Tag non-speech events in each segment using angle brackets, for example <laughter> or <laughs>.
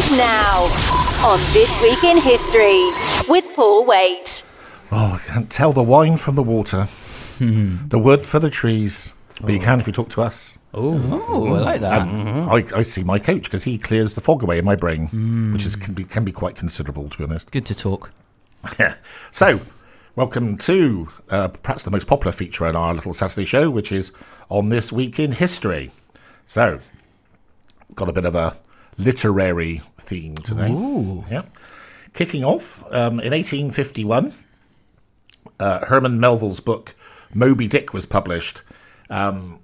And now, on This Week in History, with Paul Waite. Oh, I can't tell the wine from the water, the wood for the trees. But you can if you talk to us. Oh, I like that. I, I see my coach because he clears the fog away in my brain, which is can be can be quite considerable, to be honest. Good to talk. Yeah. <laughs> So, welcome to uh, perhaps the most popular feature in our little Saturday show, which is on this week in history. So, got a bit of a literary theme today. Ooh. Yeah. Kicking off um, in 1851, uh, Herman Melville's book Moby Dick was published. Um,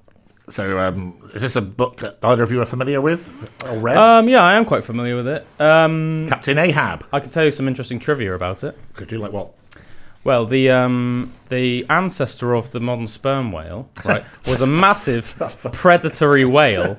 so, um, is this a book that either of you are familiar with or read? Um, yeah, I am quite familiar with it. Um, Captain Ahab. I could tell you some interesting trivia about it. Could you like what? Well, the um, the ancestor of the modern sperm whale, right, was a massive <laughs> predatory whale,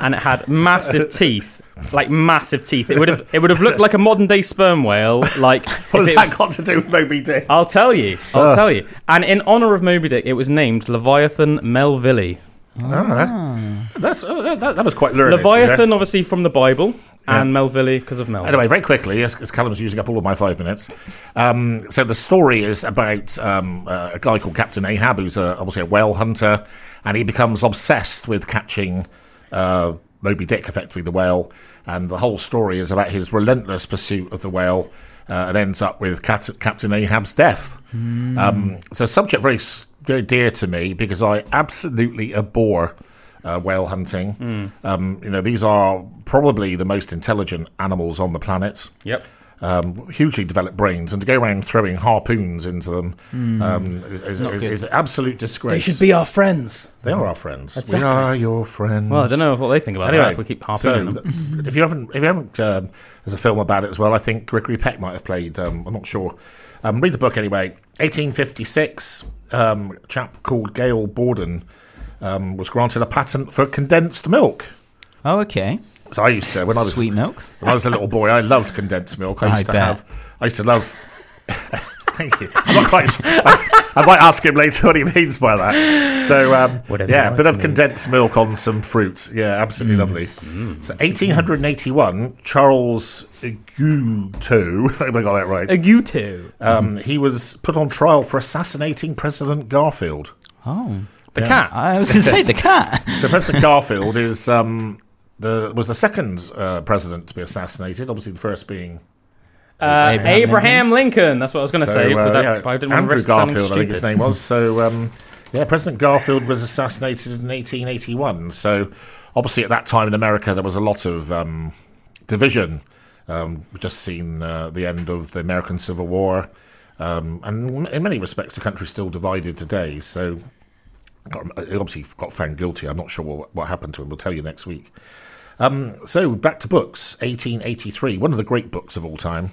and it had massive teeth, like massive teeth. It would have it would have looked like a modern day sperm whale. Like <laughs> What has that was- got to do with Moby Dick? I'll tell you. I'll tell you. And in honor of Moby Dick, it was named Leviathan Melville. Oh, that, that's, uh, that, that was quite learned. Leviathan, obviously from the Bible, and Melville because of Mel. Anyway, very quickly, as, as Callum's using up all of my five minutes. Um, so the story is about um, uh, a guy called Captain Ahab, who's a, obviously a whale hunter, and he becomes obsessed with catching uh, Moby Dick, effectively the whale. And the whole story is about his relentless pursuit of the whale, uh, and ends up with Cat- Captain Ahab's death. Um, it's a subject very, very dear to me because I absolutely abhor uh, whale hunting. Um, you know, these are probably the most intelligent animals on the planet. Yep. Um, hugely developed brains, and to go around throwing harpoons into them um, is, is, is, is absolute disgrace. They should be our friends. They are our friends. Exactly. We are your friends. Well, I don't know what they think about it. Anyway, that if we keep so harpooning them. th- if you haven't, if you haven't, um, there's a film about it as well. I think Gregory Peck might have played. Um, I'm not sure. Um, read the book anyway. 1856, um, a chap called Gail Borden um, was granted a patent for condensed milk. Oh, okay. So I used to when I was Sweet milk. when I was a little boy, I loved condensed milk. I used I to bet. have. I used to love. <laughs> Thank you. I'm not quite. I, I might ask him later what he means by that. So, um, Whatever yeah, a bit of to condensed milk on some fruit. Yeah, absolutely lovely. So, 1881, Charles Guiteau. <laughs> I hope I got that right. you two. Um, he was put on trial for assassinating President Garfield. Oh, The cat. I was going to say the cat. So President Garfield is um, the was the second uh, president to be assassinated. Obviously, the first being Uh, Abraham Abraham, Lincoln. That's what I was going to So, say. uh, that, yeah, but I didn't Andrew Garfield, I think his name was. <laughs> So, um, yeah, President Garfield was assassinated in 1881. So, obviously, at that time in America, there was a lot of um, division. Um, we've just seen uh, the end of the American Civil War, um, and in many respects, the country's still divided today. So, he obviously got found guilty. I'm not sure what, what happened to him. We'll tell you next week. Um, so back to books. 1883, one of the great books of all time.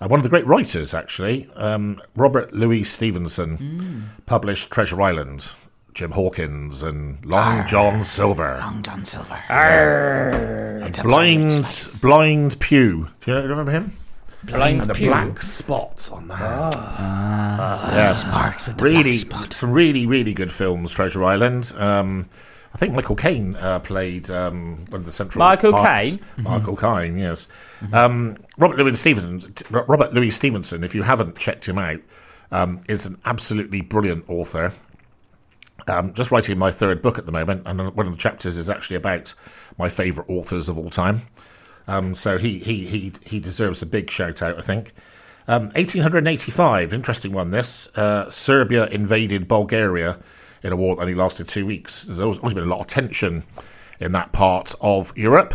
Uh, one of the great writers, actually, um, Robert Louis Stevenson, published Treasure Island. Jim Hawkins and Long John Silver, Long John Silver. It's a Blind Blind Pew. Do you remember him? Blind And the Pew. black spots on the hand. yes, Marked with the really, black spot. some really, really good films. Treasure Island. Um, I think Michael Caine uh, played um, one of the central. Michael parts. Caine? Michael Caine, yes. Um, Robert Louis Stevenson. Robert Louis Stevenson. If you haven't checked him out, um, is an absolutely brilliant author. Um, just writing my third book at the moment, and one of the chapters is actually about my favourite authors of all time. Um, so he, he he he deserves a big shout out, I think. Um, 1885, interesting one. This uh, Serbia invaded Bulgaria in a war that only lasted two weeks. There's always, been a lot of tension in that part of Europe.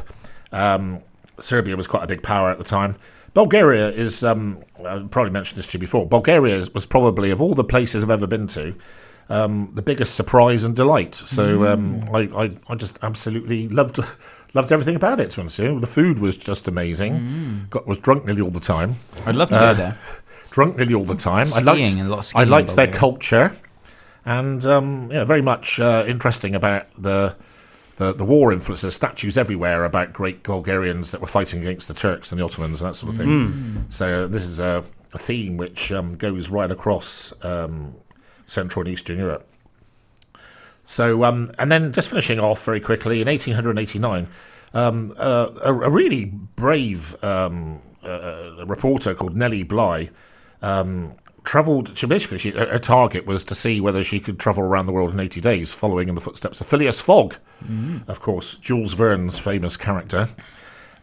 Um, Serbia was quite a big power at the time. Bulgaria is, um, I probably mentioned this to you before. Bulgaria was probably of all the places I've ever been to, um, the biggest surprise and delight. So um, I, I, I just absolutely loved loved everything about it. To be honest the food was just amazing. Got was drunk nearly all the time. I'd love to go there. <laughs> Drunk nearly all the time. I Skiing liked, and a lot of skiing in liked their culture, and um, yeah, very much uh, interesting about the. The, the war influence, there's statues everywhere about great Bulgarians that were fighting against the Turks and the Ottomans and that sort of thing. So this is a, a theme which um, goes right across um, Central and Eastern Europe. So, um, and then just finishing off very quickly, in 1889, um, uh, a, a really brave um, uh, reporter called Nellie Bly um, travelled to basically she, her target was to see whether she could travel around the world in 80 days, following in the footsteps of Phileas Fogg, of course, Jules Verne's famous character.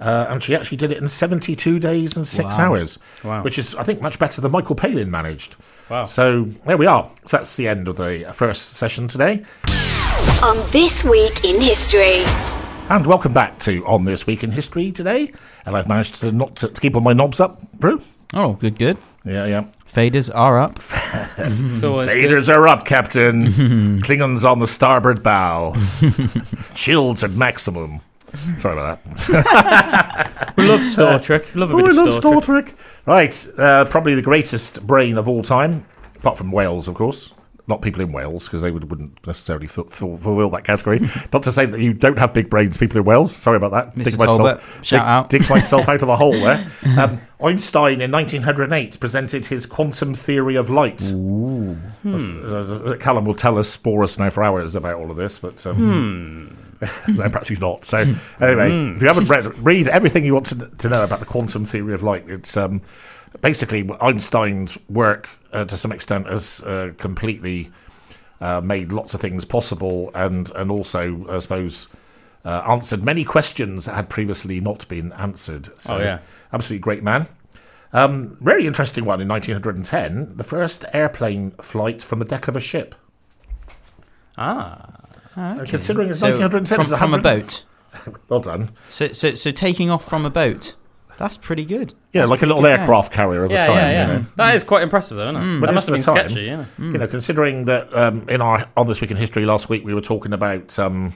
Uh, and she actually did it in 72 days and six Wow. hours, Wow. which is, I think, much better than Michael Palin managed. Wow. So there we are. So that's the end of the first session today. On This Week in History. And welcome back to On This Week in History today. And I've managed to not to, to keep all my knobs up, Brew. Oh, good, good. Yeah, yeah. Faders are up. <laughs> It's always good. Faders are up, Captain. <laughs> Klingons on the starboard bow. <laughs> Shields at maximum. Sorry about that. <laughs> We love Star Trek. Love a Oh, bit I of love Star, Star Trek. Trek. Right, uh, probably the greatest brain of all time, apart from Wales, of course. Not people in Wales, because they would, wouldn't necessarily fu- fu- fulfill that category. <laughs> Not to say that you don't have big brains, people in Wales. Sorry about that. Mr. Talbot, shout out. Dig myself out of a hole there. <laughs> Um, Einstein in 1908 presented his quantum theory of light. Uh, uh, Callum will tell us, bore us now for hours about all of this, but um, no, perhaps he's not. So anyway, if you haven't read, read everything you want to, to know about the quantum theory of light. It's um, basically Einstein's work uh, to some extent has uh, completely uh, made lots of things possible, and and also I suppose. Uh, answered many questions that had previously not been answered. So, Oh, yeah. absolutely great man. Um, very interesting one in 1910, the first airplane flight from the deck of a ship. Ah. Uh, considering it's So 1910, from, from a boat. <laughs> Well done. So, so, so taking off from a boat. That's pretty good. Yeah, That's like a little good, yeah. aircraft carrier of the Yeah, time. yeah, yeah. You know. That is quite impressive, though, isn't it? But that must have been time. sketchy, yeah. You know, considering that um, in our on this week in history last week we were talking about um,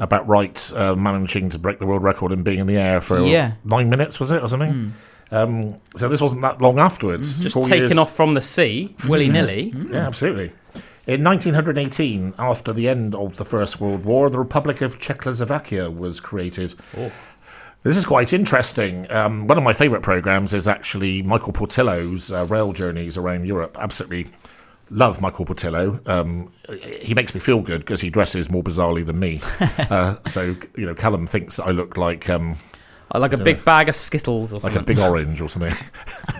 about Wright uh, managing to break the world record and being in the air for Yeah. nine minutes, was it or something? Um, so this wasn't that long afterwards. Just Four taking years- off from the sea, willy nilly. Yeah, absolutely. In 1918, after the end of the First World War, the Republic of Czechoslovakia was created. This is quite interesting. Um, one of my favourite programmes is actually Michael Portillo's uh, rail journeys around Europe. Absolutely love Michael Portillo. Um, he makes me feel good because he dresses more bizarrely than me. <laughs> uh, so, you know, Callum thinks I look like um, I like a big bag of Skittles or like a big orange or something. <laughs>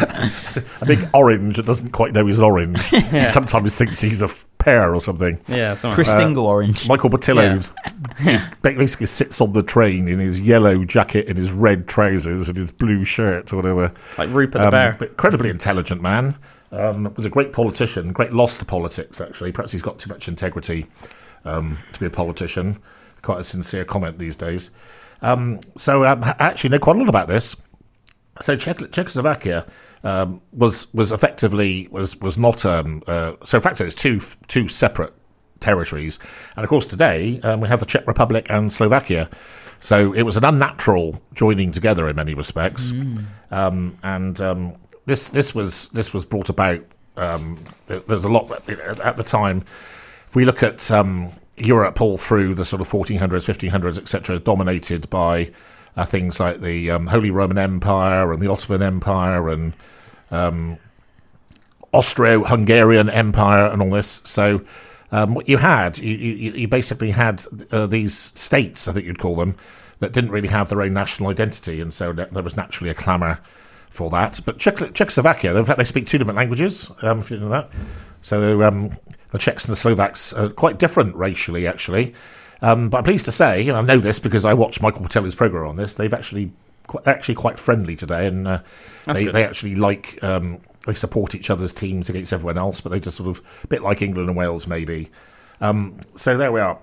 <laughs> a big orange that doesn't quite know he's an orange. <laughs> He sometimes thinks he's a f- pear or something. yeah, something. Chris Dingle orange. Michael Portillo he <laughs> basically sits on the train in his yellow jacket and his red trousers and his blue shirt or whatever. like Rupert the Um, Bear. but incredibly intelligent man. Um, was a great politician. Great loss to politics, actually. Perhaps he's got too much integrity um, to be a politician. Quite a sincere comment these days. Um, so um, actually know quite a lot about this. So Czech- Czechoslovakia um, was was effectively was was not um, uh, so in fact it's two two separate territories, and of course today um, we have the Czech Republic and Slovakia. So it was an unnatural joining together in many respects, um, and um, this this was this was brought about. Um, there- there's a lot at the time. If we look at um, Europe all through the sort of 1400s, 1500s, etc., dominated by uh, things like the um, Holy Roman Empire and the Ottoman Empire and um, Austro-Hungarian Empire and all this. So um, what you had, you, you, you basically had uh, these states, I think you'd call them, that didn't really have their own national identity, and so there was naturally a clamour for that. But Czech- Czechoslovakia, in fact, they speak two different languages, um, if you know that. So um, the Czechs and the Slovaks are quite different racially, actually. Um, but I'm pleased to say, and I know this because I watched Michael Patel's program on this. They've actually quite, actually quite friendly today, and uh, they, good. they actually like um, they support each other's teams against everyone else. But they just sort of a bit like England and Wales, maybe. Um, so there we are.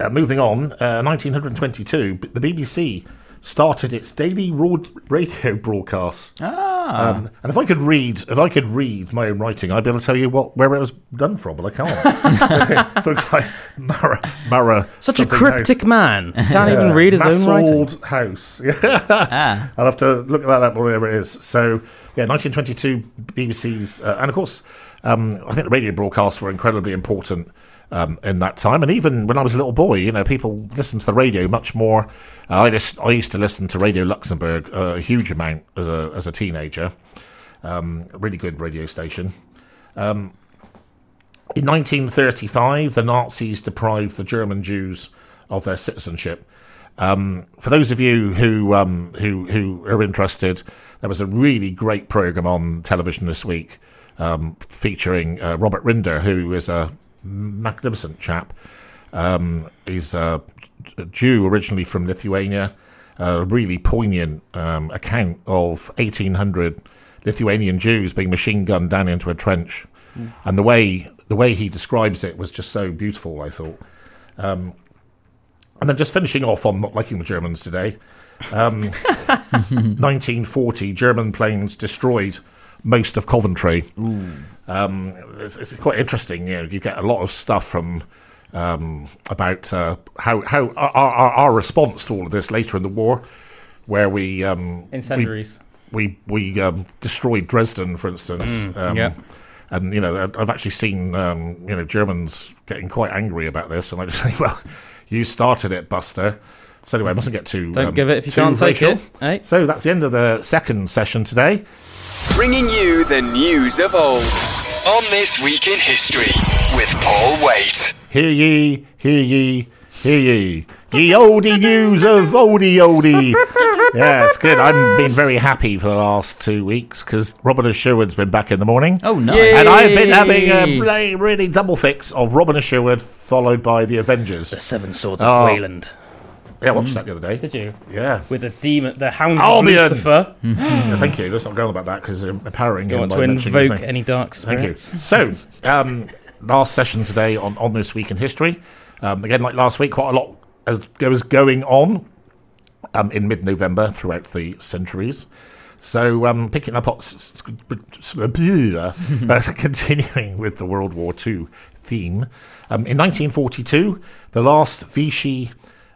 Uh, moving on, uh, 1922, the BBC started its daily radio broadcasts. Ah. Um, and if I could read, if I could read my own writing, I'd be able to tell you what where it was done from, but I can't. <laughs> Looks like Mara, Mara. Such a cryptic man. Can't even read his own writing. Massold House. <laughs> ah. I'll have to look at that up, whatever it is. So, yeah, 1922, BBC's, uh, and of course, um, I think the radio broadcasts were incredibly important um, in that time. And even when I was a little boy, you know, people listened to the radio much more. Uh, I just I used to listen to Radio Luxembourg uh, a huge amount as a as a teenager. Um, really good radio station. Um, in 1935, the Nazis deprived the German Jews of their citizenship. Um, for those of you who um, who who are interested, there was a really great program on television this week um, featuring uh, Robert Rinder, who is a magnificent chap. Um, he's a Jew originally from Lithuania. A really poignant um, account of 1,800 Lithuanian Jews being machine gunned down into a trench, and the way the way he describes it was just so beautiful. I thought. Um, and then just finishing off on not liking the Germans today. Um, <laughs> 1940, German planes destroyed most of Coventry. Um, it's, it's quite interesting. You know, you get a lot of stuff from um, about uh, how how our, our, our response to all of this later in the war, where we um, Incendiaries. we we um, destroyed Dresden, for instance. um, yeah. And you know, I- I've actually seen um, you know Germans getting quite angry about this, and I just <laughs> think, well, you started it, Buster. So anyway, I mustn't get too. Don't um, give it if you can't take it. eh? So that's the end of the second session today. Bringing you the news of old on This Week in History with Paul Waite. Hear ye, hear ye, hear ye. Ye oldie news of oldie oldie. Yeah, it's good. I've been very happy for the last two weeks because Robin and Sherwood's been back in the morning. Oh, nice. Yay. And I've been having a really, really double fix of Robin and Sherwood followed by the Avengers. The Seven Swords of of Oh. Wayland. Yeah, I watched that the other day. Did you? Yeah. With the demon, the hound of Albion. Lucifer. <laughs> yeah thank you. Let's not go on about that because I'm empowering You him want by to mentioning his invoke name. any dark Thank you. spirits? So, um, <laughs> last session today on, on this week in history. Um, again, like last week, quite a lot as was going on um, in mid-November throughout the centuries. So, um, picking up, on, s- s- uh, <laughs> continuing with the World War II theme, um, in 1942, the last Vichy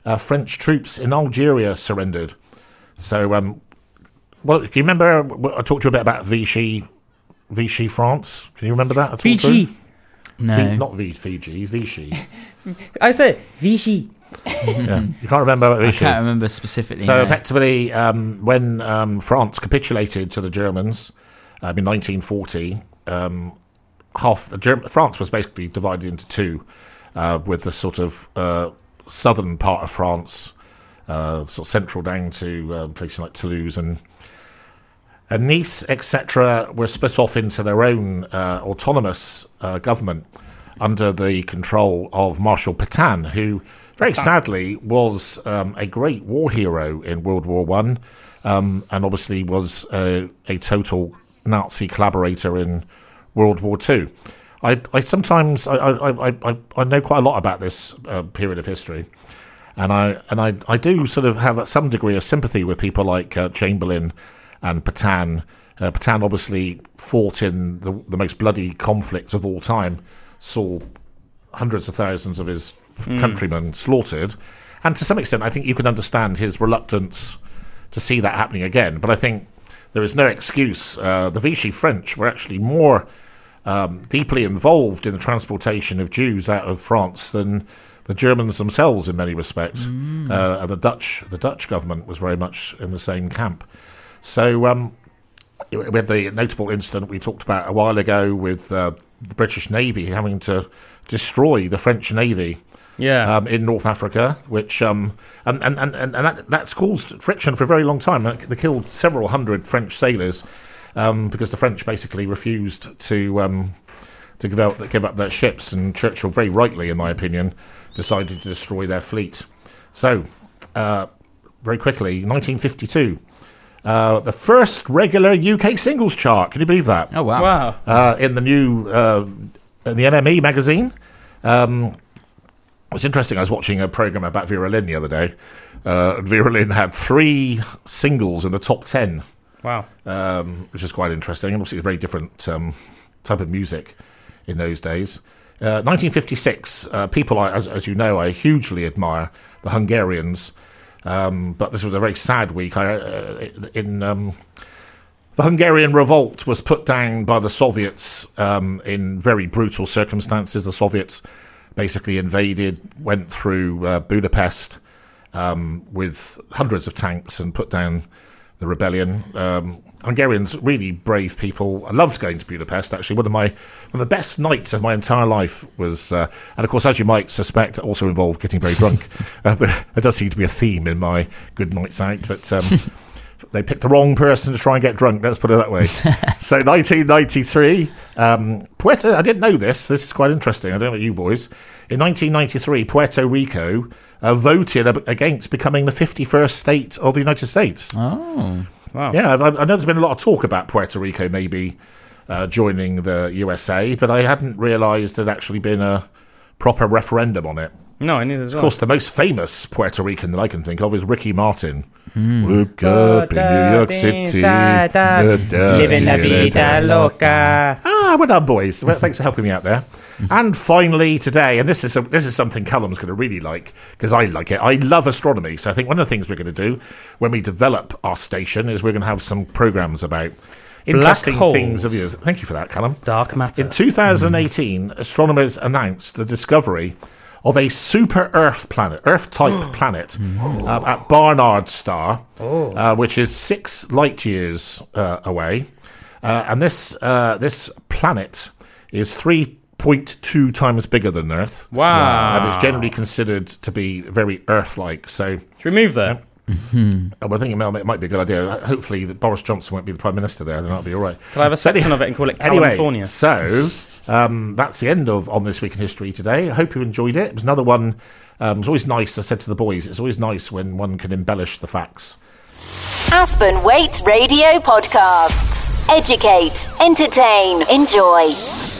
uh, French troops in Algeria surrendered. So, um, well, can you remember? I talked to you a bit about Vichy, Vichy France. Can you remember that? at all, Fiji. No. Vi- not v- Fiji, Vichy. <laughs> I said Vichy. yeah. You can't remember about I can't remember specifically. So no. effectively, um, when um, France capitulated to the Germans um, in 1940, um, half the Germ- France was basically divided into two, uh, with the sort of uh, southern part of France, uh, sort of central down to uh, places like Toulouse and. And Nice, etc., were split off into their own uh, autonomous uh, government under the control of Marshal Pétain, who very sadly was um, a great war hero in World War One, um, and obviously was a, a total Nazi collaborator in World War Two. I, I sometimes I, I, I, I- know quite a lot about this uh, period of history, and I and I, I do sort of have some degree of sympathy with people like uh, Chamberlain and Pétain. Uh, Pétain obviously fought in the, the most bloody conflict of all time, saw hundreds of thousands of his countrymen slaughtered, and to some extent, I think you can understand his reluctance to see that happening again. But I think there is no excuse. Uh, the Vichy French were actually more um, deeply involved in the transportation of Jews out of France than the Germans themselves in many respects. Uh, and the Dutch, the Dutch government was very much in the same camp. So um, we had the notable incident we talked about a while ago with uh, the British Navy having to destroy the French Navy Yeah. um, in North Africa, which um, and and and, and that, that's caused friction for a very long time. They killed several hundred French sailors um, because the French basically refused to um, to give out give up their ships, and Churchill, very rightly, in my opinion, decided to destroy their fleet. So, uh, very quickly, 1952. Uh, the first regular UK singles chart. Can you believe that? Oh wow. wow. uh, in the new uh, in the NME magazine. Um, it was interesting. I was watching a program about Vera Lynn the other day. Uh, Vera Lynn had three singles in the top ten, Wow. um, which is quite interesting. Obviously, it's a very different um, type of music in those days. Uh, 1956. Uh, people, I, as, as you know, I hugely admire the Hungarians. Um, but this was a very sad week. I, uh, in um, the Hungarian revolt was put down by the Soviets um, in very brutal circumstances. The Soviets basically invaded, went through uh, Budapest um, with hundreds of tanks and put down the rebellion. Um, Hungarians, really brave people. I loved going to Budapest. Actually, one of my one of the best nights of my entire life was, uh, and of course, as you might suspect, also involved getting very drunk. <laughs> uh, there, there does seem to be a theme in my good nights out, but. Um, <laughs> they picked the wrong person to try and get drunk. Let's put it that way. <laughs> so, 1993, um, Puerto. I didn't know this. This is quite interesting. I don't know you boys. In 1993, Puerto Rico uh, voted ab- against becoming the 51st state of the United States. Oh. Wow. Yeah, I've, I know there's been a lot of talk about Puerto Rico maybe uh, joining the USA, but I hadn't realised there'd actually been a proper referendum on it. No, I knew this. Of course, the most famous Puerto Rican that I can think of is Ricky Martin. Woke up in New York City. Living la vida loca. Ah, well done, boys. Well, thanks for helping me out there. And finally, today, and this is a, this is something Callum's going to really like because I like it. I love astronomy, so I think one of the things we're going to do when we develop our station is we're going to have some programs about interesting holes. things of you. Thank you for that, Callum. Dark matter. In 2018, astronomers announced the discovery of a super Earth planet, Earth type <gasps> planet, uh, at Barnard Star, uh, which is six light years uh, away. Uh, and this uh, this planet is 3.2 times bigger than Earth. Wow. And it's generally considered to be very Earth like. So Should we move there? uh, we're thinking well, it might be a good idea. Hopefully, that Boris Johnson won't be the Prime Minister there, then that'll be all right. Can I have a So section of it and call it Anyway, California? so um, that's the end of On This Week in History today. I hope you enjoyed it. It was another one. Um, it's always nice, I said to the boys, it's always nice when one can embellish the facts. Aspen Weight Radio Podcasts. Educate, entertain, enjoy.